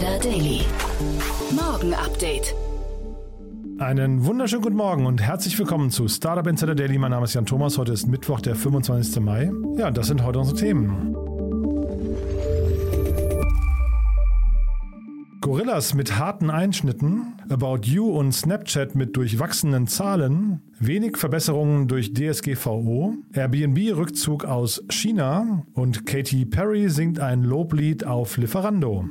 Insider Daily. Morgen Update. Einen wunderschönen guten Morgen und herzlich willkommen zu Startup Insider Daily. Mein Name ist Jan Thomas. Heute ist Mittwoch, der 25. Mai. Ja, das sind heute unsere Themen. Gorillas mit harten Einschnitten, About You und Snapchat mit durchwachsenen Zahlen, wenig Verbesserungen durch DSGVO, Airbnb-Rückzug aus China und Katy Perry singt ein Loblied auf Lieferando.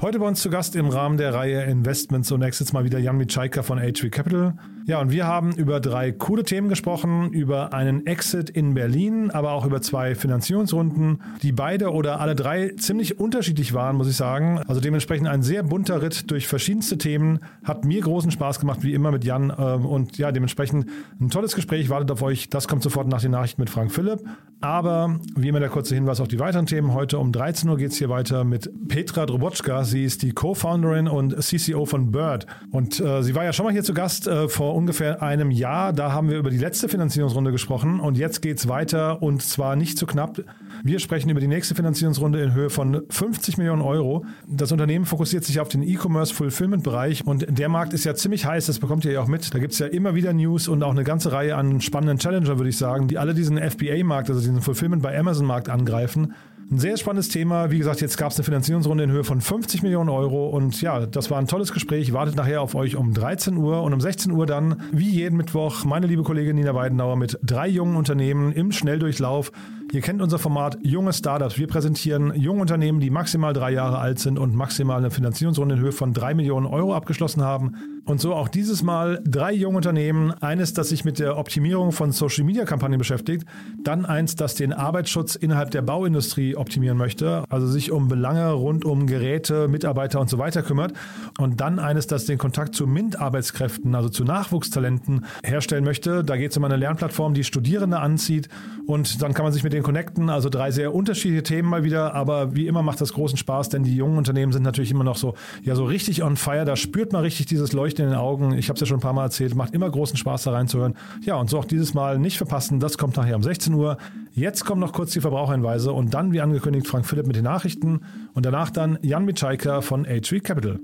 Heute bei uns zu Gast im Rahmen der Reihe Investments und Exits mal wieder Jan Mitschaika von HV Capital. Ja, und wir haben über drei coole Themen gesprochen, über einen Exit in Berlin, aber auch über zwei Finanzierungsrunden, die beide oder alle drei ziemlich unterschiedlich waren, muss ich sagen. Also dementsprechend ein sehr bunter Ritt durch verschiedenste Themen. Hat mir großen Spaß gemacht, wie immer mit Jan. ähm, Und ja, dementsprechend ein tolles Gespräch wartet auf euch. Das kommt sofort nach den Nachrichten mit Frank Philipp. Aber wie immer der kurze Hinweis auf die weiteren Themen. Heute um 13 Uhr geht es hier weiter mit Petra Drobotschka. Sie ist die Co-Founderin und CCO von Bird. Und äh, sie war ja schon mal hier zu Gast äh, vor ungefähr einem Jahr. Da haben wir über die letzte Finanzierungsrunde gesprochen. Und jetzt geht es weiter und zwar nicht zu knapp. Wir sprechen über die nächste Finanzierungsrunde in Höhe von 50 Millionen Euro. Das Unternehmen fokussiert sich auf den E-Commerce Fulfillment Bereich und der Markt ist ja ziemlich heiß. Das bekommt ihr ja auch mit. Da gibt es ja immer wieder News und auch eine ganze Reihe an spannenden Challenger, würde ich sagen, die alle diesen FBA-Markt, also diesen Fulfillment bei Amazon-Markt angreifen. Ein sehr spannendes Thema. Wie gesagt, jetzt gab es eine Finanzierungsrunde in Höhe von 50 Millionen Euro. Und ja, das war ein tolles Gespräch. Wartet nachher auf euch um 13 Uhr und um 16 Uhr dann, wie jeden Mittwoch, meine liebe Kollegin Nina Weidenauer mit drei jungen Unternehmen im Schnelldurchlauf. Ihr kennt unser Format Junge Startups. Wir präsentieren junge Unternehmen, die maximal drei Jahre alt sind und maximal eine Finanzierungsrunde in Höhe von drei Millionen Euro abgeschlossen haben. Und so auch dieses Mal drei junge Unternehmen. Eines, das sich mit der Optimierung von Social Media Kampagnen beschäftigt. Dann eins, das den Arbeitsschutz innerhalb der Bauindustrie optimieren möchte. Also sich um Belange rund um Geräte, Mitarbeiter und so weiter kümmert. Und dann eines, das den Kontakt zu MINT-Arbeitskräften, also zu Nachwuchstalenten herstellen möchte. Da geht es um eine Lernplattform, die Studierende anzieht. Und dann kann man sich mit denen connecten. Also drei sehr unterschiedliche Themen mal wieder. Aber wie immer macht das großen Spaß, denn die jungen Unternehmen sind natürlich immer noch so, ja, so richtig on fire. Da spürt man richtig dieses Leuchten in den Augen. Ich habe es ja schon ein paar Mal erzählt. Macht immer großen Spaß, da reinzuhören. Ja, und so auch dieses Mal nicht verpassen. Das kommt nachher um 16 Uhr. Jetzt kommen noch kurz die Verbraucherhinweise und dann, wie angekündigt, Frank Philipp mit den Nachrichten und danach dann Jan Mitschaiker von H3 Capital.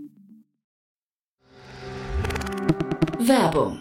Werbung.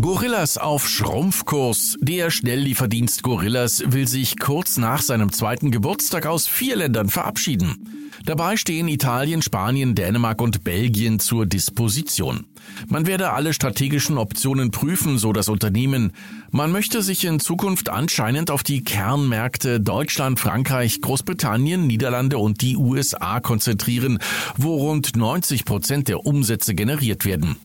Gorillas auf Schrumpfkurs. Der Schnelllieferdienst Gorillas will sich kurz nach seinem zweiten Geburtstag aus vier Ländern verabschieden. Dabei stehen Italien, Spanien, Dänemark und Belgien zur Disposition. Man werde alle strategischen Optionen prüfen, so das Unternehmen. Man möchte sich in Zukunft anscheinend auf die Kernmärkte Deutschland, Frankreich, Großbritannien, Niederlande und die USA konzentrieren, wo rund 90 Prozent der Umsätze generiert werden.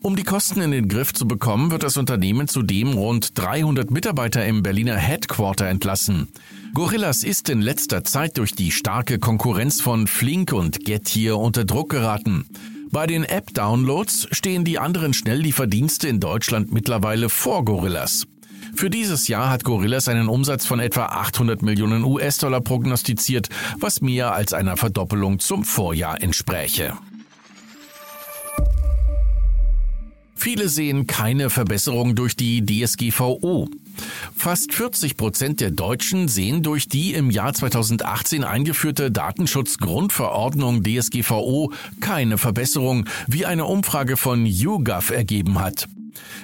Um die Kosten in den Griff zu bekommen, wird das Unternehmen zudem rund 300 Mitarbeiter im Berliner Headquarter entlassen. Gorillas ist in letzter Zeit durch die starke Konkurrenz von Flink und Getir unter Druck geraten. Bei den App-Downloads stehen die anderen Schnelllieferdienste in Deutschland mittlerweile vor Gorillas. Für dieses Jahr hat Gorillas einen Umsatz von etwa 800 Millionen US-Dollar prognostiziert, was mehr als einer Verdoppelung zum Vorjahr entspräche. Viele sehen keine Verbesserung durch die DSGVO. Fast 40 Prozent der Deutschen sehen durch die im Jahr 2018 eingeführte Datenschutzgrundverordnung DSGVO keine Verbesserung, wie eine Umfrage von YouGov ergeben hat.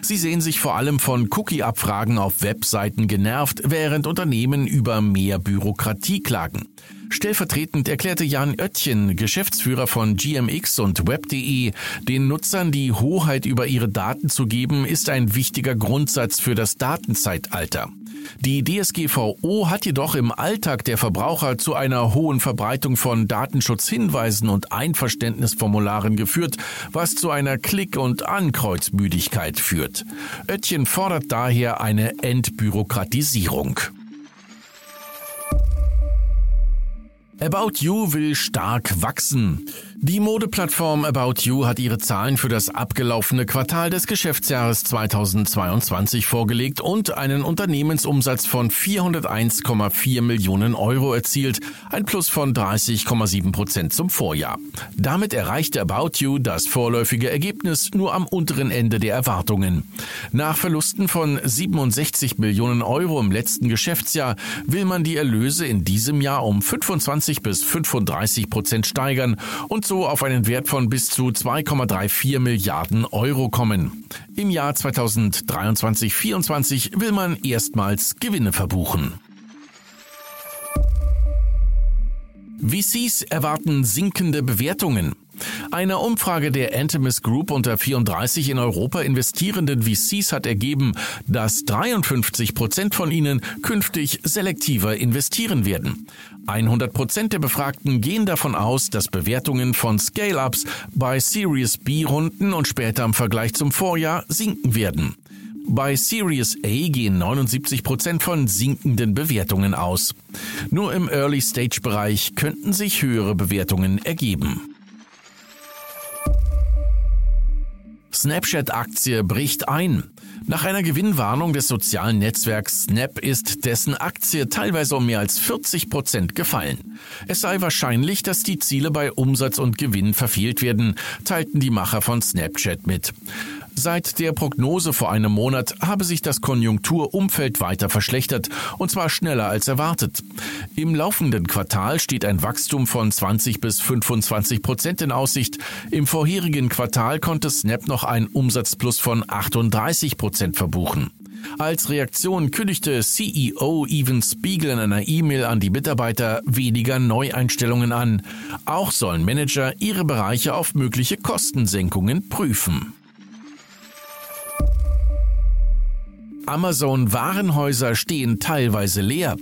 Sie sehen sich vor allem von Cookie-Abfragen auf Webseiten genervt, während Unternehmen über mehr Bürokratie klagen. Stellvertretend erklärte Jan Oettchen, Geschäftsführer von GMX und Web.de, den Nutzern die Hoheit über ihre Daten zu geben, ist ein wichtiger Grundsatz für das Datenzeitalter. Die DSGVO hat jedoch im Alltag der Verbraucher zu einer hohen Verbreitung von Datenschutzhinweisen und Einverständnisformularen geführt, was zu einer Klick- und Ankreuzmüdigkeit führt. Oettchen fordert daher eine Entbürokratisierung. About You will stark wachsen. Die Modeplattform About You hat ihre Zahlen für das abgelaufene Quartal des Geschäftsjahres 2022 vorgelegt und einen Unternehmensumsatz von 401,4 Millionen Euro erzielt, ein Plus von 30,7 Prozent zum Vorjahr. Damit erreichte About You das vorläufige Ergebnis nur am unteren Ende der Erwartungen. Nach Verlusten von 67 Millionen Euro im letzten Geschäftsjahr will man die Erlöse in diesem Jahr um 25 bis 35 Prozent steigern und so so auf einen Wert von bis zu 2,34 Milliarden Euro kommen. Im Jahr 2023-24 will man erstmals Gewinne verbuchen. VCs erwarten sinkende Bewertungen. Eine Umfrage der Antimis Group unter 34 in Europa investierenden VCs hat ergeben, dass 53 Prozent von ihnen künftig selektiver investieren werden. 100 Prozent der Befragten gehen davon aus, dass Bewertungen von Scale-Ups bei Series B-Runden und später im Vergleich zum Vorjahr sinken werden. Bei Series A gehen 79 Prozent von sinkenden Bewertungen aus. Nur im Early-Stage-Bereich könnten sich höhere Bewertungen ergeben. Snapchat-Aktie bricht ein. Nach einer Gewinnwarnung des sozialen Netzwerks Snap ist dessen Aktie teilweise um mehr als 40 Prozent gefallen. Es sei wahrscheinlich, dass die Ziele bei Umsatz und Gewinn verfehlt werden, teilten die Macher von Snapchat mit. Seit der Prognose vor einem Monat habe sich das Konjunkturumfeld weiter verschlechtert, und zwar schneller als erwartet. Im laufenden Quartal steht ein Wachstum von 20 bis 25 Prozent in Aussicht. Im vorherigen Quartal konnte Snap noch einen Umsatzplus von 38 Prozent verbuchen. Als Reaktion kündigte CEO Evan Spiegel in einer E-Mail an die Mitarbeiter weniger Neueinstellungen an. Auch sollen Manager ihre Bereiche auf mögliche Kostensenkungen prüfen. Amazon-Warenhäuser stehen teilweise leer.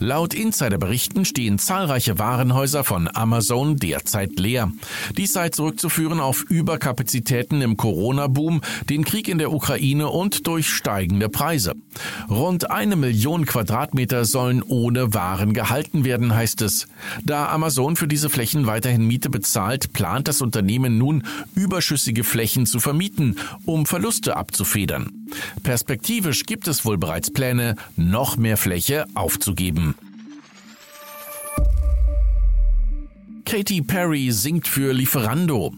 Laut Insiderberichten stehen zahlreiche Warenhäuser von Amazon derzeit leer. Dies sei zurückzuführen auf Überkapazitäten im Corona-Boom, den Krieg in der Ukraine und durch steigende Preise. Rund eine Million Quadratmeter sollen ohne Waren gehalten werden, heißt es. Da Amazon für diese Flächen weiterhin Miete bezahlt, plant das Unternehmen nun, überschüssige Flächen zu vermieten, um Verluste abzufedern. Perspektivisch gibt es wohl bereits Pläne, noch mehr Fläche aufzugeben. Katy Perry singt für Lieferando.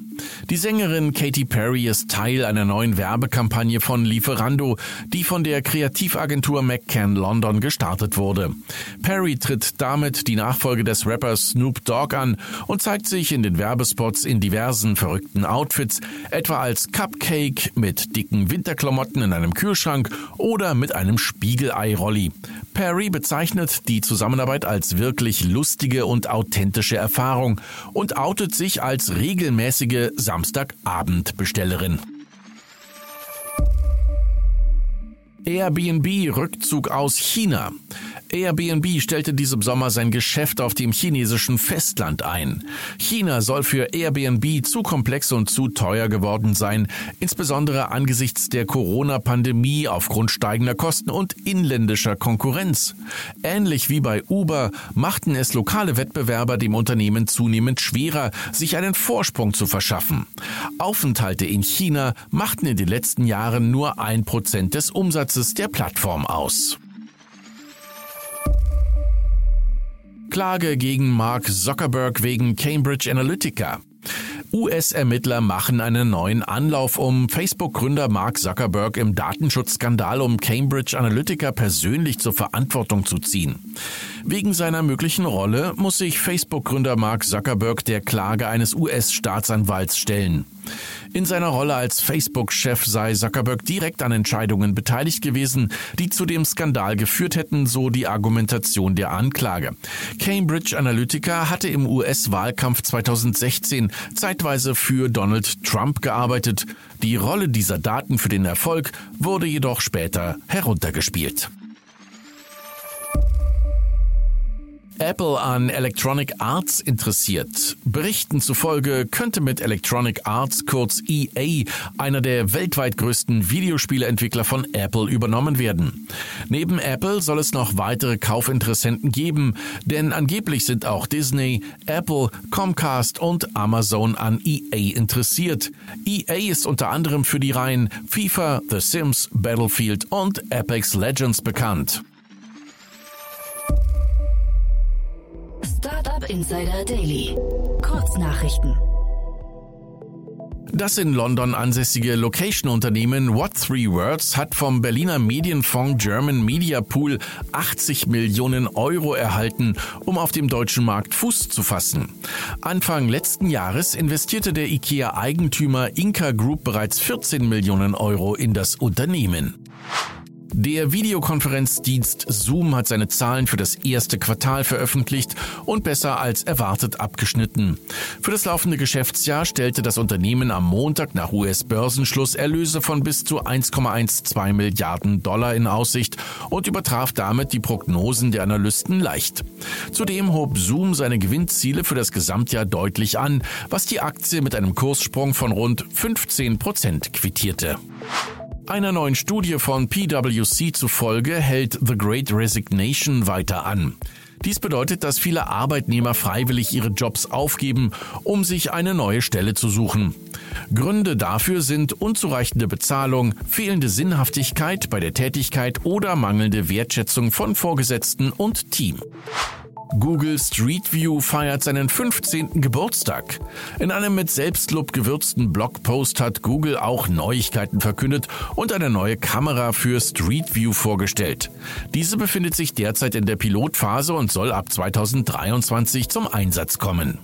Die Sängerin Katy Perry ist Teil einer neuen Werbekampagne von Lieferando, die von der Kreativagentur McCann London gestartet wurde. Perry tritt damit die Nachfolge des Rappers Snoop Dogg an und zeigt sich in den Werbespots in diversen verrückten Outfits, etwa als Cupcake mit dicken Winterklamotten in einem Kühlschrank oder mit einem Spiegelei-Rolli. Perry bezeichnet die Zusammenarbeit als wirklich lustige und authentische Erfahrung und outet sich als regelmäßige Samstagabendbestellerin. Airbnb Rückzug aus China. Airbnb stellte diesem Sommer sein Geschäft auf dem chinesischen Festland ein. China soll für Airbnb zu komplex und zu teuer geworden sein, insbesondere angesichts der Corona-Pandemie aufgrund steigender Kosten und inländischer Konkurrenz. Ähnlich wie bei Uber machten es lokale Wettbewerber dem Unternehmen zunehmend schwerer, sich einen Vorsprung zu verschaffen. Aufenthalte in China machten in den letzten Jahren nur ein Prozent des Umsatzes der Plattform aus. Klage gegen Mark Zuckerberg wegen Cambridge Analytica. US-Ermittler machen einen neuen Anlauf, um Facebook-Gründer Mark Zuckerberg im Datenschutzskandal um Cambridge Analytica persönlich zur Verantwortung zu ziehen. Wegen seiner möglichen Rolle muss sich Facebook-Gründer Mark Zuckerberg der Klage eines US-Staatsanwalts stellen. In seiner Rolle als Facebook-Chef sei Zuckerberg direkt an Entscheidungen beteiligt gewesen, die zu dem Skandal geführt hätten, so die Argumentation der Anklage. Cambridge Analytica hatte im US-Wahlkampf 2016 zeitweise für Donald Trump gearbeitet. Die Rolle dieser Daten für den Erfolg wurde jedoch später heruntergespielt. Apple an Electronic Arts interessiert. Berichten zufolge könnte mit Electronic Arts, kurz EA, einer der weltweit größten Videospieleentwickler von Apple übernommen werden. Neben Apple soll es noch weitere Kaufinteressenten geben, denn angeblich sind auch Disney, Apple, Comcast und Amazon an EA interessiert. EA ist unter anderem für die Reihen FIFA, The Sims, Battlefield und Apex Legends bekannt. Startup Insider Daily. Kurznachrichten. Das in London ansässige Location-Unternehmen What Three Words hat vom Berliner Medienfonds German Media Pool 80 Millionen Euro erhalten, um auf dem deutschen Markt Fuß zu fassen. Anfang letzten Jahres investierte der IKEA-Eigentümer Inca Group bereits 14 Millionen Euro in das Unternehmen. Der Videokonferenzdienst Zoom hat seine Zahlen für das erste Quartal veröffentlicht und besser als erwartet abgeschnitten. Für das laufende Geschäftsjahr stellte das Unternehmen am Montag nach US-Börsenschluss Erlöse von bis zu 1,12 Milliarden Dollar in Aussicht und übertraf damit die Prognosen der Analysten leicht. Zudem hob Zoom seine Gewinnziele für das Gesamtjahr deutlich an, was die Aktie mit einem Kurssprung von rund 15 Prozent quittierte. Einer neuen Studie von PwC zufolge hält The Great Resignation weiter an. Dies bedeutet, dass viele Arbeitnehmer freiwillig ihre Jobs aufgeben, um sich eine neue Stelle zu suchen. Gründe dafür sind unzureichende Bezahlung, fehlende Sinnhaftigkeit bei der Tätigkeit oder mangelnde Wertschätzung von Vorgesetzten und Team. Google Street View feiert seinen 15. Geburtstag. In einem mit Selbstlob gewürzten Blogpost hat Google auch Neuigkeiten verkündet und eine neue Kamera für Street View vorgestellt. Diese befindet sich derzeit in der Pilotphase und soll ab 2023 zum Einsatz kommen.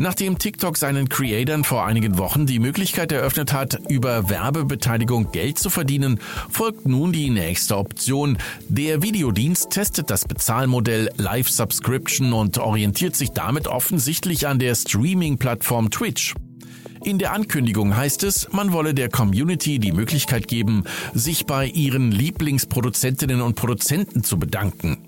Nachdem TikTok seinen Creatern vor einigen Wochen die Möglichkeit eröffnet hat, über Werbebeteiligung Geld zu verdienen, folgt nun die nächste Option. Der Videodienst testet das Bezahlmodell Live Subscription und orientiert sich damit offensichtlich an der Streaming-Plattform Twitch. In der Ankündigung heißt es, man wolle der Community die Möglichkeit geben, sich bei ihren Lieblingsproduzentinnen und Produzenten zu bedanken.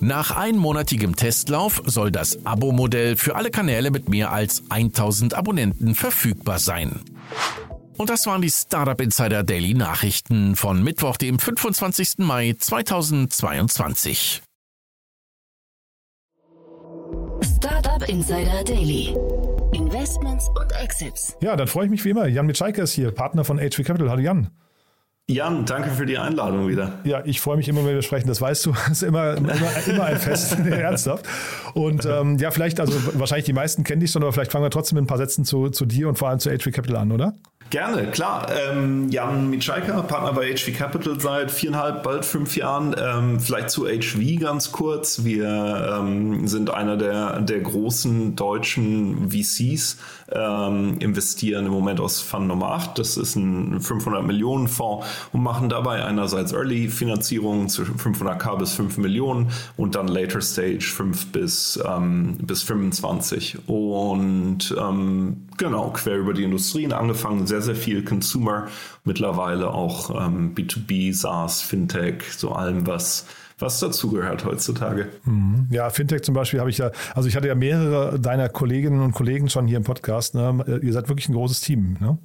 Nach einmonatigem Testlauf soll das Abo-Modell für alle Kanäle mit mehr als 1000 Abonnenten verfügbar sein. Und das waren die Startup Insider Daily Nachrichten von Mittwoch, dem 25. Mai 2022. Startup Insider Daily. Investments und Exits. Ja, dann freue ich mich wie immer. Jan Mitschaiker ist hier, Partner von HV Capital. Hallo Jan. Jan, danke für die Einladung wieder. Ja, ich freue mich immer, wenn wir sprechen. Das weißt du, das ist immer, immer, immer ein Fest, ernsthaft. Und ähm, ja, vielleicht, also wahrscheinlich die meisten kennen dich schon, aber vielleicht fangen wir trotzdem mit ein paar Sätzen zu, zu dir und vor allem zu HV Capital an, oder? Gerne, klar. Ähm, Jan Mitschaiker, Partner bei HV Capital seit viereinhalb, bald fünf Jahren. Ähm, vielleicht zu HV ganz kurz. Wir ähm, sind einer der, der großen deutschen VCs, ähm, investieren im Moment aus Fund Nummer 8. Das ist ein 500 Millionen Fonds und machen dabei einerseits Early Finanzierung zwischen 500k bis 5 Millionen und dann Later Stage 5 bis, ähm, bis 25. Und ähm, genau, quer über die Industrien angefangen, sehr, sehr viel Consumer, mittlerweile auch ähm, B2B, SaaS, Fintech, so allem, was was dazugehört heutzutage. Mhm. Ja, Fintech zum Beispiel habe ich ja, also ich hatte ja mehrere deiner Kolleginnen und Kollegen schon hier im Podcast. Ne? Ihr seid wirklich ein großes Team, ne?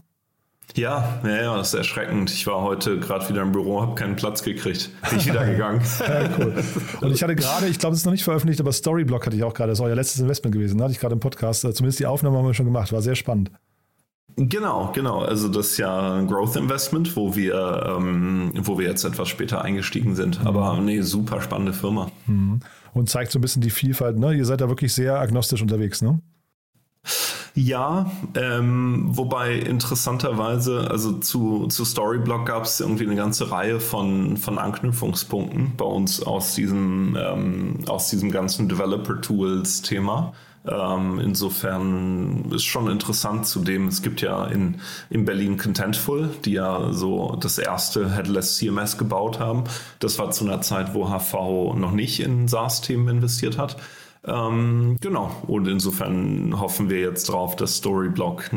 Ja, ja, ja, das ist erschreckend. Ich war heute gerade wieder im Büro, habe keinen Platz gekriegt. Bin ich wieder gegangen. ja, cool. Und ich hatte gerade, ich glaube, es ist noch nicht veröffentlicht, aber Storyblock hatte ich auch gerade. Das war euer letztes Investment gewesen. Da hatte ich gerade im Podcast. Äh, zumindest die Aufnahme haben wir schon gemacht. War sehr spannend. Genau, genau. Also das ist ja ein Growth Investment, wo wir, ähm, wo wir jetzt etwas später eingestiegen sind. Mhm. Aber nee, super spannende Firma. Mhm. Und zeigt so ein bisschen die Vielfalt. Ne? Ihr seid da wirklich sehr agnostisch unterwegs, ne? Ja, ähm, wobei interessanterweise, also zu, zu Storyblock gab es irgendwie eine ganze Reihe von, von Anknüpfungspunkten bei uns aus diesem, ähm, aus diesem ganzen Developer-Tools-Thema. Ähm, insofern ist schon interessant zudem, es gibt ja in, in Berlin Contentful, die ja so das erste Headless CMS gebaut haben. Das war zu einer Zeit, wo HV noch nicht in SaaS-Themen investiert hat. Ähm, genau, und insofern hoffen wir jetzt drauf, dass Storyblock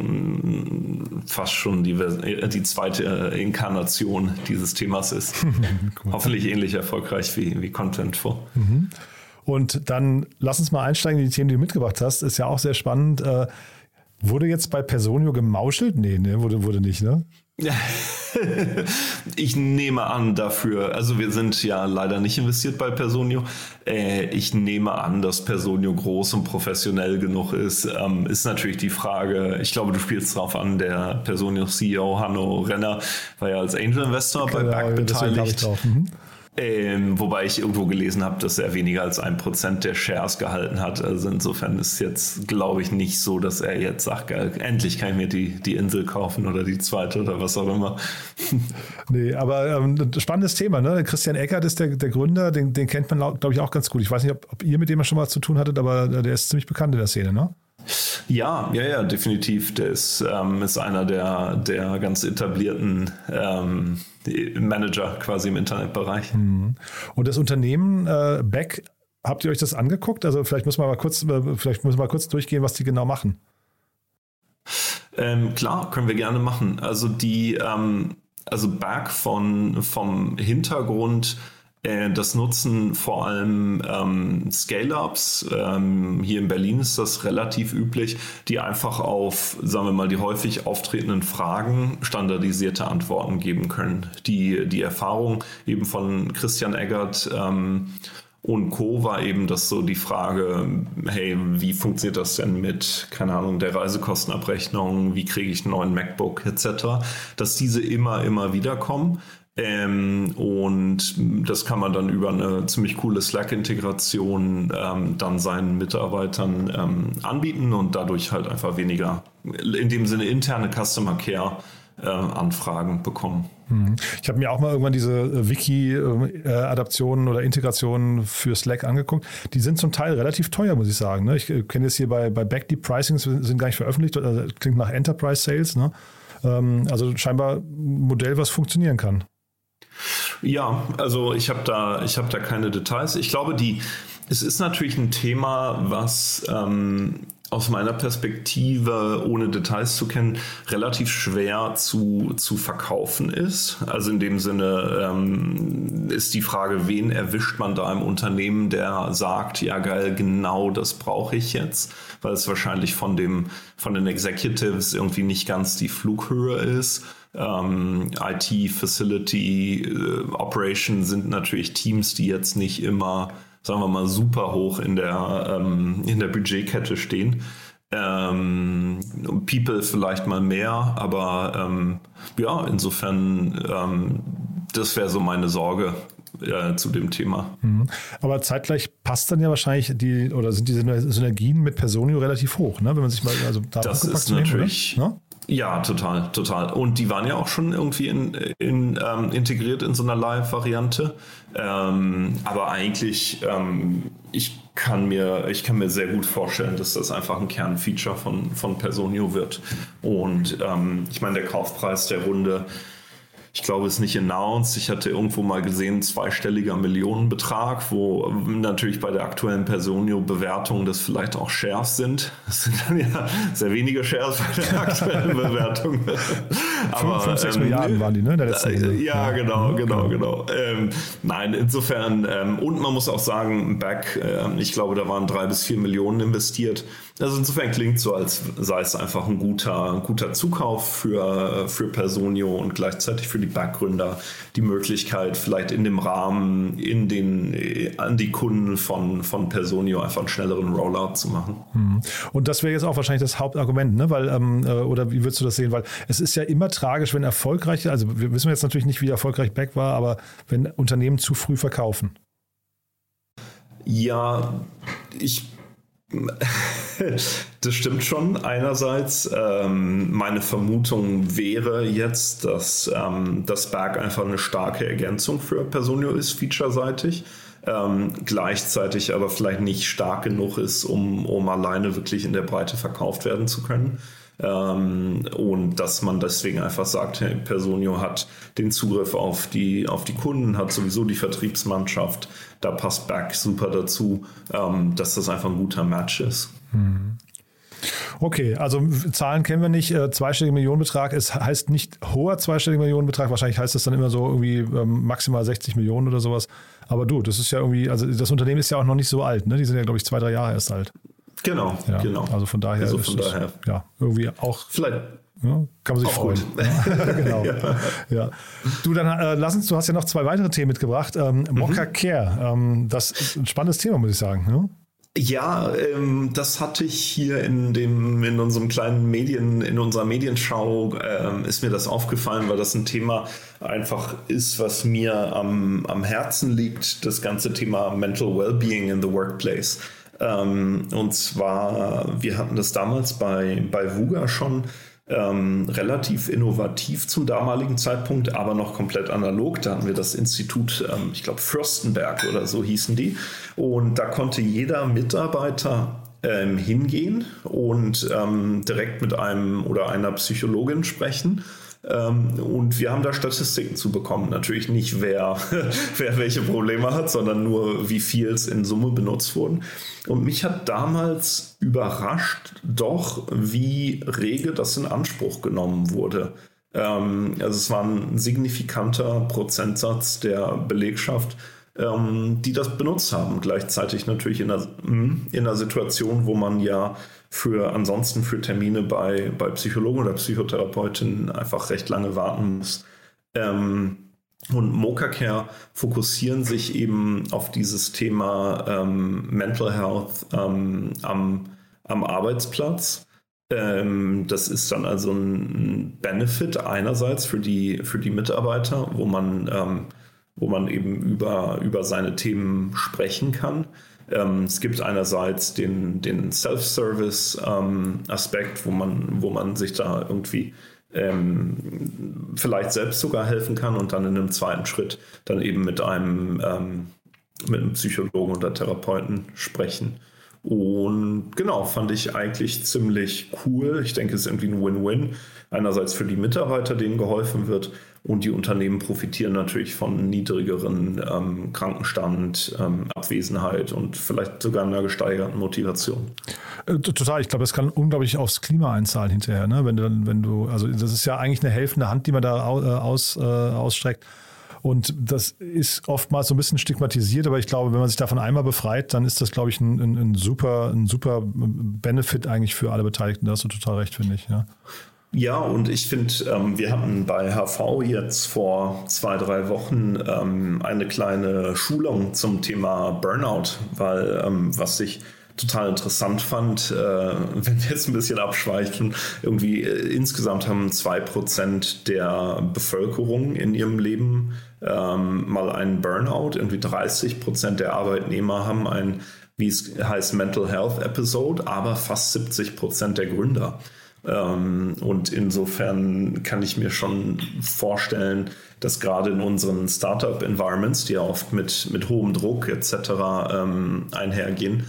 fast schon die, die zweite Inkarnation dieses Themas ist. Hoffentlich ähnlich erfolgreich wie, wie Contentful. Mhm. Und dann lass uns mal einsteigen in die Themen, die du mitgebracht hast. Ist ja auch sehr spannend. Äh, wurde jetzt bei Personio gemauschelt? Nee, ne, wurde, wurde nicht, ne? ich nehme an dafür, also wir sind ja leider nicht investiert bei Personio. Äh, ich nehme an, dass Personio groß und professionell genug ist. Ähm, ist natürlich die Frage, ich glaube, du spielst drauf an, der Personio CEO Hanno Renner war ja als Angel Investor genau, bei Back beteiligt. Mhm. Ähm, wobei ich irgendwo gelesen habe, dass er weniger als ein Prozent der Shares gehalten hat. Also insofern ist es jetzt, glaube ich, nicht so, dass er jetzt sagt, geil, endlich kann ich mir die, die Insel kaufen oder die zweite oder was auch immer. Nee, aber ähm, spannendes Thema. Ne? Christian Eckert ist der, der Gründer, den, den kennt man, glaube ich, auch ganz gut. Ich weiß nicht, ob, ob ihr mit dem schon mal zu tun hattet, aber der ist ziemlich bekannt in der Szene, ne? Ja, ja, ja, definitiv. Der ist, ähm, ist einer der, der ganz etablierten ähm, Manager quasi im Internetbereich. Mhm. Und das Unternehmen äh, Beck, habt ihr euch das angeguckt? Also vielleicht müssen wir mal kurz, äh, vielleicht müssen wir mal kurz durchgehen, was die genau machen. Ähm, klar, können wir gerne machen. Also die, ähm, also Back von, vom Hintergrund das nutzen vor allem ähm, Scale-Ups. Ähm, hier in Berlin ist das relativ üblich, die einfach auf, sagen wir mal, die häufig auftretenden Fragen standardisierte Antworten geben können. Die, die Erfahrung eben von Christian Eggert ähm, und Co. war eben das so die Frage, hey, wie funktioniert das denn mit, keine Ahnung, der Reisekostenabrechnung, wie kriege ich einen neuen MacBook etc., dass diese immer, immer wieder kommen. Ähm, und das kann man dann über eine ziemlich coole Slack-Integration ähm, dann seinen Mitarbeitern ähm, anbieten und dadurch halt einfach weniger, in dem Sinne interne Customer Care äh, Anfragen bekommen. Mhm. Ich habe mir auch mal irgendwann diese äh, Wiki-Adaptionen oder Integrationen für Slack angeguckt. Die sind zum Teil relativ teuer, muss ich sagen. Ne? Ich äh, kenne jetzt hier bei, bei Backdeep Pricings, sind gar nicht veröffentlicht, also klingt nach Enterprise Sales. Ne? Ähm, also scheinbar ein Modell, was funktionieren kann. Ja, also ich habe da, ich da keine Details. Ich glaube, die, es ist natürlich ein Thema, was ähm, aus meiner Perspektive, ohne Details zu kennen, relativ schwer zu, zu verkaufen ist. Also in dem Sinne ähm, ist die Frage, wen erwischt man da im Unternehmen, der sagt, ja geil, genau das brauche ich jetzt, weil es wahrscheinlich von dem, von den Executives irgendwie nicht ganz die Flughöhe ist. Ähm, IT, Facility, äh, Operation sind natürlich Teams, die jetzt nicht immer, sagen wir mal, super hoch in der, ähm, in der Budgetkette stehen. Ähm, People vielleicht mal mehr, aber ähm, ja, insofern, ähm, das wäre so meine Sorge äh, zu dem Thema. Mhm. Aber zeitgleich passt dann ja wahrscheinlich die, oder sind die Synergien mit Personio relativ hoch, ne? wenn man sich mal, also da Das ist natürlich, nehmen, ja, total, total. Und die waren ja auch schon irgendwie in, in, ähm, integriert in so einer Live-Variante. Ähm, aber eigentlich, ähm, ich kann mir, ich kann mir sehr gut vorstellen, dass das einfach ein Kernfeature von, von Personio wird. Und ähm, ich meine, der Kaufpreis der Runde ich glaube, es ist nicht announced. Ich hatte irgendwo mal gesehen, zweistelliger Millionenbetrag, wo natürlich bei der aktuellen Personio-Bewertung das vielleicht auch Shares sind. Das sind dann ja sehr wenige Shares bei der aktuellen Bewertung. Aber, 5, 6 ähm, Milliarden waren die, ne? Der letzten äh, ja, genau, genau, genau. Ähm, nein, insofern, ähm, und man muss auch sagen, Back, äh, ich glaube, da waren drei bis vier Millionen investiert. Also insofern klingt so, als sei es einfach ein guter, ein guter Zukauf für, für Personio und gleichzeitig für die Backgründer die Möglichkeit, vielleicht in dem Rahmen in den, an die Kunden von, von Personio einfach einen schnelleren Rollout zu machen. Mhm. Und das wäre jetzt auch wahrscheinlich das Hauptargument, ne? Weil, ähm, äh, oder wie würdest du das sehen? Weil es ist ja immer tragisch, wenn erfolgreiche, also wir wissen jetzt natürlich nicht, wie erfolgreich Back war, aber wenn Unternehmen zu früh verkaufen. Ja, ich Das stimmt schon. Einerseits, ähm, meine Vermutung wäre jetzt, dass ähm, das Berg einfach eine starke Ergänzung für Personio ist, featureseitig. Ähm, gleichzeitig aber vielleicht nicht stark genug ist, um, um alleine wirklich in der Breite verkauft werden zu können. Ähm, und dass man deswegen einfach sagt, hey, Personio hat den Zugriff auf die, auf die Kunden, hat sowieso die Vertriebsmannschaft, da passt Back super dazu, ähm, dass das einfach ein guter Match ist. Mhm. Okay, also Zahlen kennen wir nicht. Äh, zweistelliger Millionenbetrag es heißt nicht hoher zweistelliger Millionenbetrag. Wahrscheinlich heißt das dann immer so irgendwie ähm, maximal 60 Millionen oder sowas. Aber du, das ist ja irgendwie, also das Unternehmen ist ja auch noch nicht so alt. Ne? Die sind ja, glaube ich, zwei, drei Jahre erst alt. Genau, ja, genau. Also von daher also von ist daher. Es, ja irgendwie auch. Vielleicht ja, kann man sich freuen. genau. Ja. ja. Du, dann äh, lass uns, du hast ja noch zwei weitere Themen mitgebracht. Ähm, Mokka mhm. Care, ähm, das ist ein spannendes Thema, muss ich sagen. Ne? Ja, ähm, das hatte ich hier in dem in unserem kleinen Medien in unserer Medienschau ähm, ist mir das aufgefallen, weil das ein Thema einfach ist, was mir am, am Herzen liegt. Das ganze Thema Mental Wellbeing in the Workplace. Ähm, und zwar, wir hatten das damals bei, bei VUGA schon ähm, relativ innovativ zum damaligen Zeitpunkt, aber noch komplett analog. Da hatten wir das Institut, ähm, ich glaube Fürstenberg oder so hießen die. Und da konnte jeder Mitarbeiter ähm, hingehen und ähm, direkt mit einem oder einer Psychologin sprechen und wir haben da Statistiken zu bekommen. Natürlich nicht, wer, wer welche Probleme hat, sondern nur, wie viel es in Summe benutzt wurden. Und mich hat damals überrascht, doch, wie rege das in Anspruch genommen wurde. Ähm, also es war ein signifikanter Prozentsatz der Belegschaft, ähm, die das benutzt haben. Gleichzeitig natürlich in einer, in einer Situation, wo man ja für ansonsten für Termine bei, bei Psychologen oder Psychotherapeutinnen einfach recht lange warten muss. Ähm, und MocaCare fokussieren sich eben auf dieses Thema ähm, Mental Health ähm, am, am Arbeitsplatz. Ähm, das ist dann also ein Benefit einerseits für die, für die Mitarbeiter, wo man, ähm, wo man eben über, über seine Themen sprechen kann. Ähm, es gibt einerseits den, den Self-Service-Aspekt, ähm, wo, man, wo man sich da irgendwie ähm, vielleicht selbst sogar helfen kann und dann in einem zweiten Schritt dann eben mit einem, ähm, mit einem Psychologen oder Therapeuten sprechen. Und genau, fand ich eigentlich ziemlich cool. Ich denke, es ist irgendwie ein Win-Win. Einerseits für die Mitarbeiter, denen geholfen wird, und die Unternehmen profitieren natürlich von niedrigeren ähm, Krankenstand, ähm, Abwesenheit und vielleicht sogar einer gesteigerten Motivation. Äh, total, ich glaube, das kann unglaublich aufs Klima einzahlen hinterher. Ne? Wenn, du, wenn du, also das ist ja eigentlich eine helfende Hand, die man da äh, aus, äh, ausstreckt. Und das ist oftmals so ein bisschen stigmatisiert, aber ich glaube, wenn man sich davon einmal befreit, dann ist das, glaube ich, ein, ein, ein super, ein super Benefit eigentlich für alle Beteiligten. Da hast du total recht, finde ich. Ja. Ja, und ich finde, ähm, wir hatten bei HV jetzt vor zwei, drei Wochen ähm, eine kleine Schulung zum Thema Burnout, weil ähm, was ich total interessant fand, äh, wenn wir jetzt ein bisschen abschweichen, irgendwie äh, insgesamt haben zwei Prozent der Bevölkerung in ihrem Leben ähm, mal einen Burnout, irgendwie 30 Prozent der Arbeitnehmer haben ein, wie es heißt, Mental Health Episode, aber fast 70 Prozent der Gründer. Ähm, und insofern kann ich mir schon vorstellen, dass gerade in unseren Startup-Environments, die ja oft mit, mit hohem Druck etc. Ähm, einhergehen,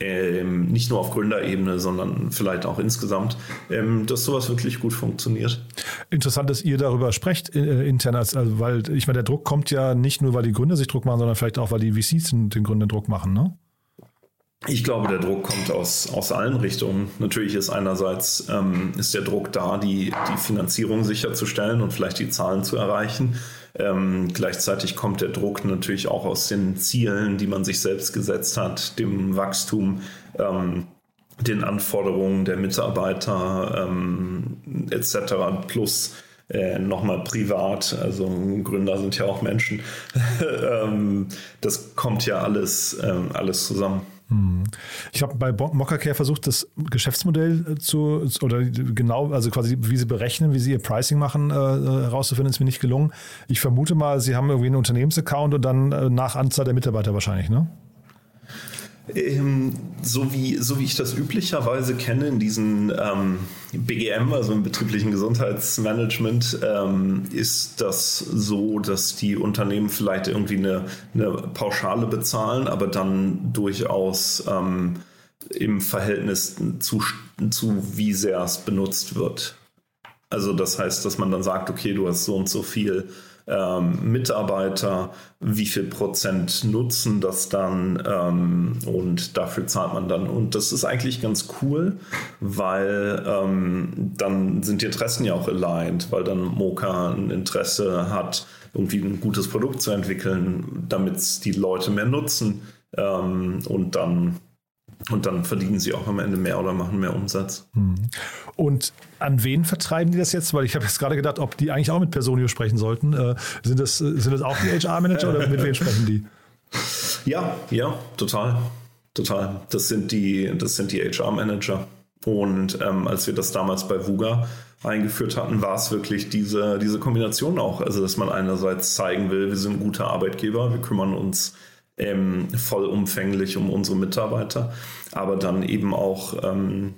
ähm, nicht nur auf Gründerebene, sondern vielleicht auch insgesamt, ähm, dass sowas wirklich gut funktioniert. Interessant, dass ihr darüber sprecht äh, intern, also, weil ich meine, der Druck kommt ja nicht nur, weil die Gründer sich Druck machen, sondern vielleicht auch, weil die VCs den, den Gründern Druck machen, ne? Ich glaube, der Druck kommt aus, aus allen Richtungen. Natürlich ist einerseits ähm, ist der Druck da, die, die Finanzierung sicherzustellen und vielleicht die Zahlen zu erreichen. Ähm, gleichzeitig kommt der Druck natürlich auch aus den Zielen, die man sich selbst gesetzt hat, dem Wachstum, ähm, den Anforderungen der Mitarbeiter ähm, etc. plus äh, nochmal privat, also Gründer sind ja auch Menschen. Ähm, das kommt ja alles, ähm, alles zusammen. Hm. Ich habe bei Mockercare versucht, das Geschäftsmodell äh, zu, oder genau, also quasi, wie sie berechnen, wie sie ihr Pricing machen, äh, äh, herauszufinden, ist mir nicht gelungen. Ich vermute mal, sie haben irgendwie einen Unternehmensaccount und dann äh, nach Anzahl der Mitarbeiter wahrscheinlich, ne? Ähm, so, wie, so wie ich das üblicherweise kenne in diesen ähm, BGM, also im betrieblichen Gesundheitsmanagement, ähm, ist das so, dass die Unternehmen vielleicht irgendwie eine, eine Pauschale bezahlen, aber dann durchaus ähm, im Verhältnis zu, zu wie sehr es benutzt wird. Also das heißt, dass man dann sagt, okay, du hast so und so viel ähm, Mitarbeiter, wie viel Prozent nutzen das dann ähm, und dafür zahlt man dann. Und das ist eigentlich ganz cool, weil ähm, dann sind die Interessen ja auch aligned, weil dann Mocha ein Interesse hat, irgendwie ein gutes Produkt zu entwickeln, damit die Leute mehr nutzen ähm, und dann und dann verdienen sie auch am Ende mehr oder machen mehr Umsatz. Hm. Und an wen vertreiben die das jetzt? Weil ich habe jetzt gerade gedacht, ob die eigentlich auch mit Personio sprechen sollten. Äh, sind, das, sind das auch die HR-Manager oder mit wem sprechen die? Ja, ja, total. Total. Das sind die, das sind die HR-Manager. Und ähm, als wir das damals bei VUGA eingeführt hatten, war es wirklich diese, diese Kombination auch. Also, dass man einerseits zeigen will, wir sind ein guter Arbeitgeber, wir kümmern uns ähm, vollumfänglich um unsere Mitarbeiter, aber dann eben auch ähm,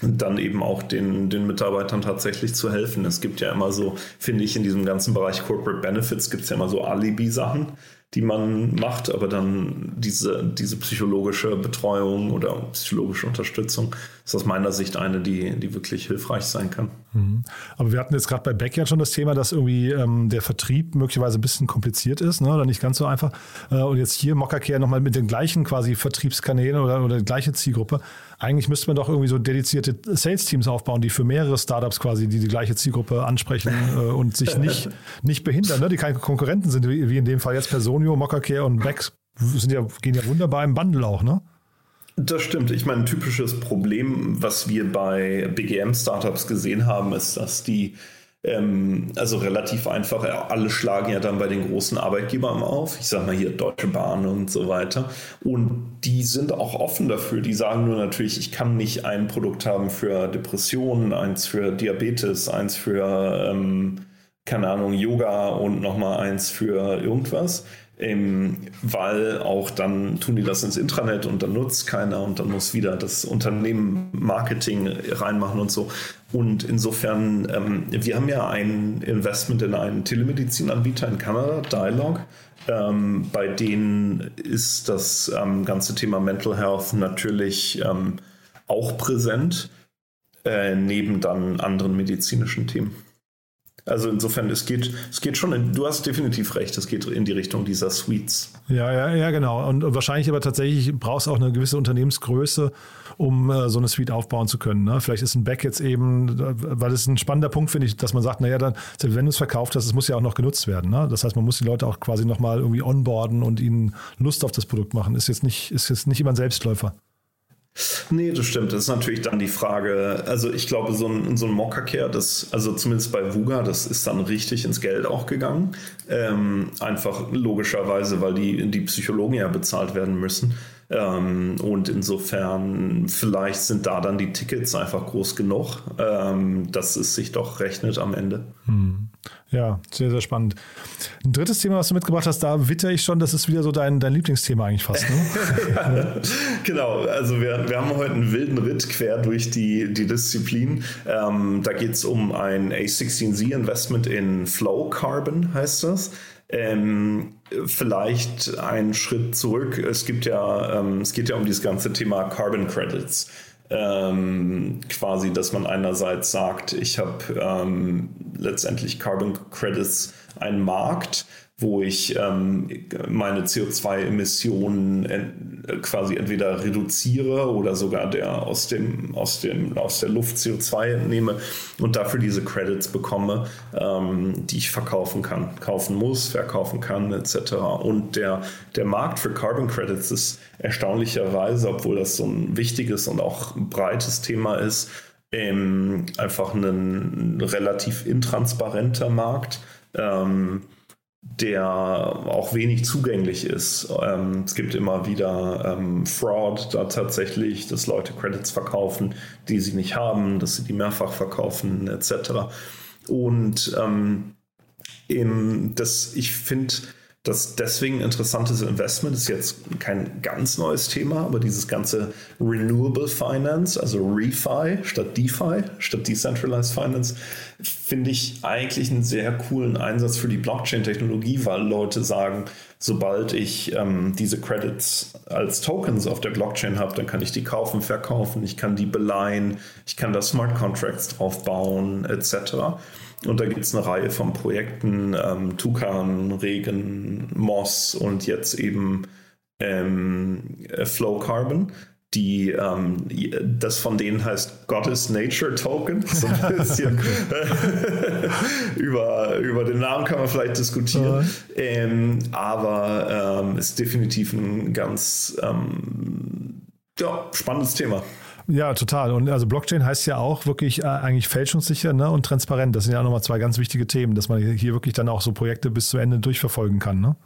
dann eben auch den, den Mitarbeitern tatsächlich zu helfen. Es gibt ja immer so, finde ich, in diesem ganzen Bereich Corporate Benefits gibt es ja immer so Alibi-Sachen die man macht, aber dann diese, diese psychologische Betreuung oder psychologische Unterstützung ist aus meiner Sicht eine, die, die wirklich hilfreich sein kann. Mhm. Aber wir hatten jetzt gerade bei Backyard schon das Thema, dass irgendwie ähm, der Vertrieb möglicherweise ein bisschen kompliziert ist ne, oder nicht ganz so einfach. Äh, und jetzt hier Mockercare nochmal mit den gleichen quasi Vertriebskanälen oder, oder die gleiche Zielgruppe. Eigentlich müsste man doch irgendwie so dedizierte Sales-Teams aufbauen, die für mehrere Startups quasi die, die gleiche Zielgruppe ansprechen äh, und sich nicht, nicht behindern, ne, die keine Konkurrenten sind, wie, wie in dem Fall jetzt Personen Antonio, Mockercare und Bex sind ja, gehen ja wunderbar im Bundle auch, ne? Das stimmt. Ich meine, ein typisches Problem, was wir bei BGM-Startups gesehen haben, ist, dass die ähm, also relativ einfach, alle schlagen ja dann bei den großen Arbeitgebern auf. Ich sage mal hier Deutsche Bahn und so weiter. Und die sind auch offen dafür. Die sagen nur natürlich, ich kann nicht ein Produkt haben für Depressionen, eins für Diabetes, eins für, ähm, keine Ahnung, Yoga und nochmal eins für irgendwas ähm, weil auch dann tun die das ins Intranet und dann nutzt keiner und dann muss wieder das Unternehmen Marketing reinmachen und so. Und insofern, ähm, wir haben ja ein Investment in einen Telemedizinanbieter in Kanada, Dialog. Ähm, bei denen ist das ähm, ganze Thema Mental Health natürlich ähm, auch präsent, äh, neben dann anderen medizinischen Themen. Also insofern, es geht, es geht schon, in, du hast definitiv recht, es geht in die Richtung dieser Suites. Ja, ja, ja, genau. Und wahrscheinlich aber tatsächlich brauchst auch eine gewisse Unternehmensgröße, um äh, so eine Suite aufbauen zu können. Ne? Vielleicht ist ein Back jetzt eben, weil es ein spannender Punkt, finde ich, dass man sagt, naja, dann, wenn du es verkauft hast, es muss ja auch noch genutzt werden. Ne? Das heißt, man muss die Leute auch quasi nochmal irgendwie onboarden und ihnen Lust auf das Produkt machen. Ist jetzt nicht, ist jetzt nicht immer ein Selbstläufer. Nee, das stimmt. Das ist natürlich dann die Frage. Also ich glaube, so ein, so ein Mockercare, das, also zumindest bei Vuga, das ist dann richtig ins Geld auch gegangen. Ähm, einfach logischerweise, weil die, die Psychologen ja bezahlt werden müssen. Ähm, und insofern, vielleicht sind da dann die Tickets einfach groß genug, ähm, dass es sich doch rechnet am Ende. Hm. Ja, sehr, sehr spannend. Ein drittes Thema, was du mitgebracht hast, da witter ich schon, das ist wieder so dein, dein Lieblingsthema eigentlich fast. Ne? genau, also wir, wir haben heute einen wilden Ritt quer durch die, die Disziplin. Ähm, da geht es um ein A16Z-Investment in Flow Carbon, heißt das. Ähm, vielleicht einen Schritt zurück. Es gibt ja, ähm, es geht ja um dieses ganze Thema Carbon Credits ähm, quasi, dass man einerseits sagt, ich habe ähm, letztendlich Carbon Credits, einen Markt, wo ich ähm, meine CO2-Emissionen ent quasi entweder reduziere oder sogar der aus, dem, aus, dem, aus der Luft CO2 entnehme und dafür diese Credits bekomme, ähm, die ich verkaufen kann, kaufen muss, verkaufen kann, etc. Und der, der Markt für Carbon Credits ist erstaunlicherweise, obwohl das so ein wichtiges und auch breites Thema ist, ähm, einfach ein relativ intransparenter Markt. Ähm, der auch wenig zugänglich ist. Ähm, es gibt immer wieder ähm, Fraud da tatsächlich, dass Leute Credits verkaufen, die sie nicht haben, dass sie die mehrfach verkaufen etc. Und ähm, im, das, ich finde, das deswegen interessantes Investment ist jetzt kein ganz neues Thema, aber dieses ganze Renewable Finance, also ReFi statt DeFi, statt Decentralized Finance, finde ich eigentlich einen sehr coolen Einsatz für die Blockchain-Technologie, weil Leute sagen, sobald ich ähm, diese Credits als Tokens auf der Blockchain habe, dann kann ich die kaufen, verkaufen, ich kann die beleihen, ich kann da Smart Contracts drauf bauen, etc. Und da gibt es eine Reihe von Projekten, ähm, Tukan, Regen, Moss und jetzt eben ähm, Flow Carbon, die ähm, das von denen heißt Goddess Nature Token. So ein bisschen über, über den Namen kann man vielleicht diskutieren. Ähm, aber ähm, ist definitiv ein ganz ähm, ja, spannendes Thema. Ja, total. Und also Blockchain heißt ja auch wirklich äh, eigentlich fälschungssicher ne? und transparent. Das sind ja auch nochmal zwei ganz wichtige Themen, dass man hier wirklich dann auch so Projekte bis zu Ende durchverfolgen kann. Ne?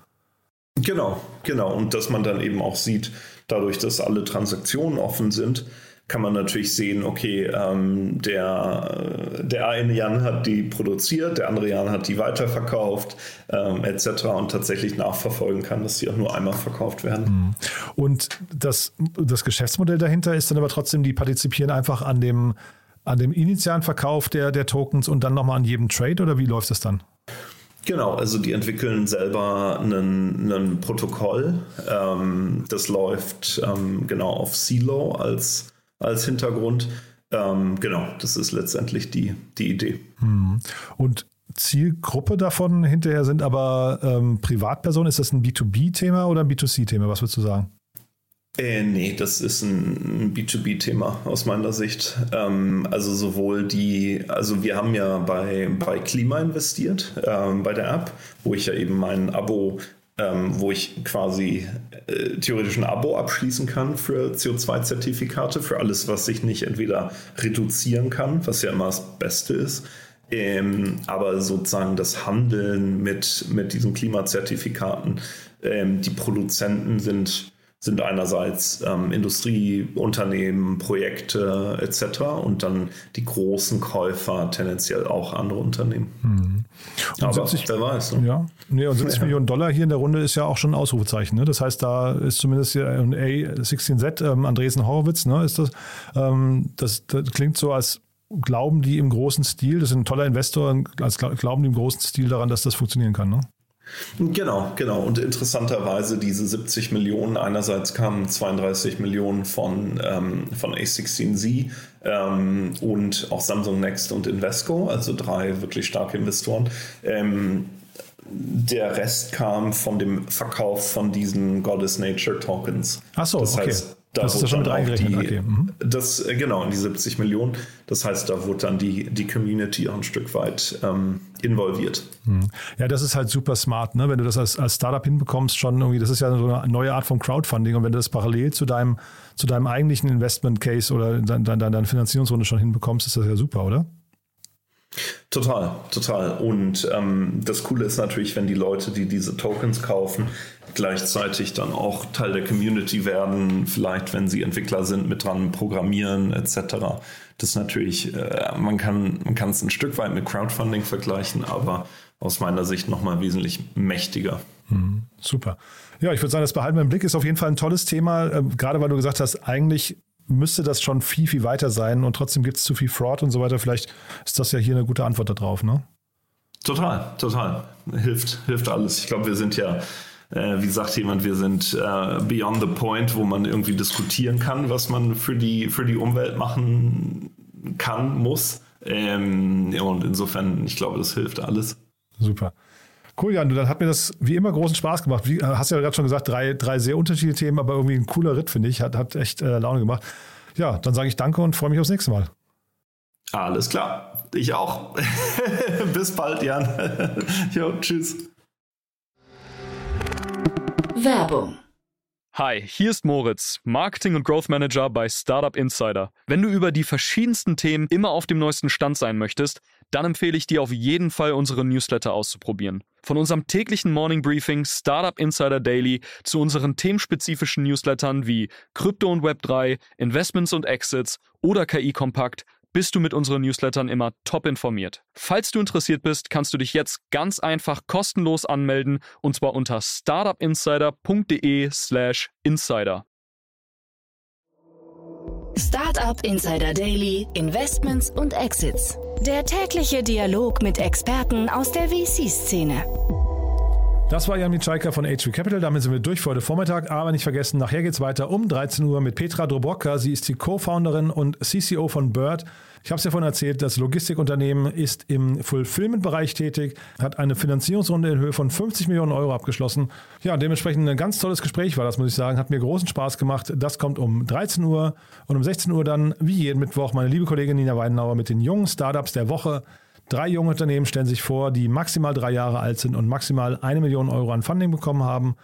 Genau, genau. Und dass man dann eben auch sieht, dadurch, dass alle Transaktionen offen sind, kann man natürlich sehen, okay, ähm, der, der eine Jan hat die produziert, der andere Jan hat die weiterverkauft, ähm, etc. und tatsächlich nachverfolgen kann, dass sie auch nur einmal verkauft werden. Mhm. Und das, das Geschäftsmodell dahinter ist dann aber trotzdem, die partizipieren einfach an dem, an dem initialen Verkauf der, der Tokens und dann nochmal an jedem Trade oder wie läuft das dann? Genau, also die entwickeln selber ein Protokoll. Ähm, das läuft ähm, genau auf Silo als als Hintergrund. Ähm, genau, das ist letztendlich die, die Idee. Hm. Und Zielgruppe davon hinterher sind aber ähm, Privatpersonen. Ist das ein B2B-Thema oder ein B2C-Thema? Was würdest du sagen? Äh, nee, das ist ein B2B-Thema aus meiner Sicht. Ähm, also sowohl die, also wir haben ja bei, bei Klima investiert, ähm, bei der App, wo ich ja eben mein Abo ähm, wo ich quasi äh, theoretisch ein Abo abschließen kann für CO2-Zertifikate, für alles, was sich nicht entweder reduzieren kann, was ja immer das Beste ist, ähm, aber sozusagen das Handeln mit, mit diesen Klimazertifikaten, ähm, die Produzenten sind sind einerseits ähm, Industrieunternehmen, Projekte etc. und dann die großen Käufer tendenziell auch andere Unternehmen. Mhm. Aber 70, wer weiß. Ne? Ja, nee, und 70 ja. Millionen Dollar hier in der Runde ist ja auch schon ein Ausrufezeichen. Ne? Das heißt, da ist zumindest hier ein A16Z, ähm, Andresen Horowitz, ne, ist das, ähm, das, das klingt so, als glauben die im großen Stil, das ist ein toller Investor, als glauben die im großen Stil daran, dass das funktionieren kann. Ne? Genau, genau. Und interessanterweise diese 70 Millionen, einerseits kamen 32 Millionen von, ähm, von A16Z ähm, und auch Samsung Next und Invesco, also drei wirklich starke Investoren. Ähm, der Rest kam von dem Verkauf von diesen Goddess Nature Tokens. Ach so, das okay. Heißt, das ist ja schon mit eingerechnet. Die, okay. mhm. das, äh, genau, in die 70 Millionen. Das heißt, da wurde dann die, die Community auch ein Stück weit ähm, involviert. Mhm. Ja, das ist halt super smart, ne? wenn du das als, als Startup hinbekommst, schon irgendwie, das ist ja so eine neue Art von Crowdfunding und wenn du das parallel zu deinem, zu deinem eigentlichen Investment Case oder deiner dein, dein Finanzierungsrunde schon hinbekommst, ist das ja super, oder? Total, total. Und ähm, das Coole ist natürlich, wenn die Leute, die diese Tokens kaufen, gleichzeitig dann auch Teil der Community werden, vielleicht wenn sie Entwickler sind, mit dran programmieren etc. Das ist natürlich, äh, man kann man kann es ein Stück weit mit Crowdfunding vergleichen, aber aus meiner Sicht nochmal wesentlich mächtiger. Mhm, super. Ja, ich würde sagen, das behalten wir im Blick. Ist auf jeden Fall ein tolles Thema, äh, gerade weil du gesagt hast, eigentlich müsste das schon viel, viel weiter sein und trotzdem gibt es zu viel Fraud und so weiter. Vielleicht ist das ja hier eine gute Antwort darauf, ne? Total, total. Hilft, hilft alles. Ich glaube, wir sind ja, äh, wie sagt jemand, wir sind äh, beyond the point, wo man irgendwie diskutieren kann, was man für die, für die Umwelt machen kann, muss. Ähm, und insofern, ich glaube, das hilft alles. Super. Cool, Jan, dann hat mir das wie immer großen Spaß gemacht. Wie, äh, hast ja gerade schon gesagt, drei, drei sehr unterschiedliche Themen, aber irgendwie ein cooler Ritt, finde ich. Hat, hat echt äh, Laune gemacht. Ja, dann sage ich danke und freue mich aufs nächste Mal. Alles klar. Ich auch. Bis bald, Jan. jo, tschüss. Werbung. Hi, hier ist Moritz, Marketing und Growth Manager bei Startup Insider. Wenn du über die verschiedensten Themen immer auf dem neuesten Stand sein möchtest, dann empfehle ich dir auf jeden Fall unsere Newsletter auszuprobieren. Von unserem täglichen Morning Briefing Startup Insider Daily zu unseren themenspezifischen Newslettern wie Krypto und Web3, Investments und Exits oder KI Kompakt bist du mit unseren Newslettern immer top informiert. Falls du interessiert bist, kannst du dich jetzt ganz einfach kostenlos anmelden und zwar unter startupinsider.de/slash insider. Startup Insider Daily, Investments und Exits. Der tägliche Dialog mit Experten aus der VC-Szene. Das war Jan Mitschaiker von HV Capital. Damit sind wir durch für heute Vormittag. Aber nicht vergessen, nachher geht es weiter um 13 Uhr mit Petra Drobotka. Sie ist die Co-Founderin und CCO von Bird. Ich habe es ja vorhin erzählt, das Logistikunternehmen ist im Fulfillment-Bereich tätig, hat eine Finanzierungsrunde in Höhe von 50 Millionen Euro abgeschlossen. Ja, dementsprechend ein ganz tolles Gespräch war das, muss ich sagen. Hat mir großen Spaß gemacht. Das kommt um 13 Uhr und um 16 Uhr dann, wie jeden Mittwoch, meine liebe Kollegin Nina Weidenauer mit den jungen Startups der Woche. Drei junge Unternehmen stellen sich vor, die maximal drei Jahre alt sind und maximal eine Million Euro an Funding bekommen haben.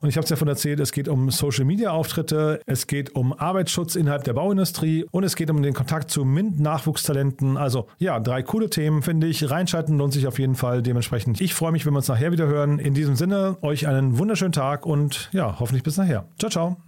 Und ich habe es ja von erzählt, es geht um Social-Media-Auftritte, es geht um Arbeitsschutz innerhalb der Bauindustrie und es geht um den Kontakt zu MINT-Nachwuchstalenten. Also ja, drei coole Themen, finde ich. Reinschalten lohnt sich auf jeden Fall dementsprechend. Ich freue mich, wenn wir uns nachher wieder hören. In diesem Sinne, euch einen wunderschönen Tag und ja, hoffentlich bis nachher. Ciao, ciao.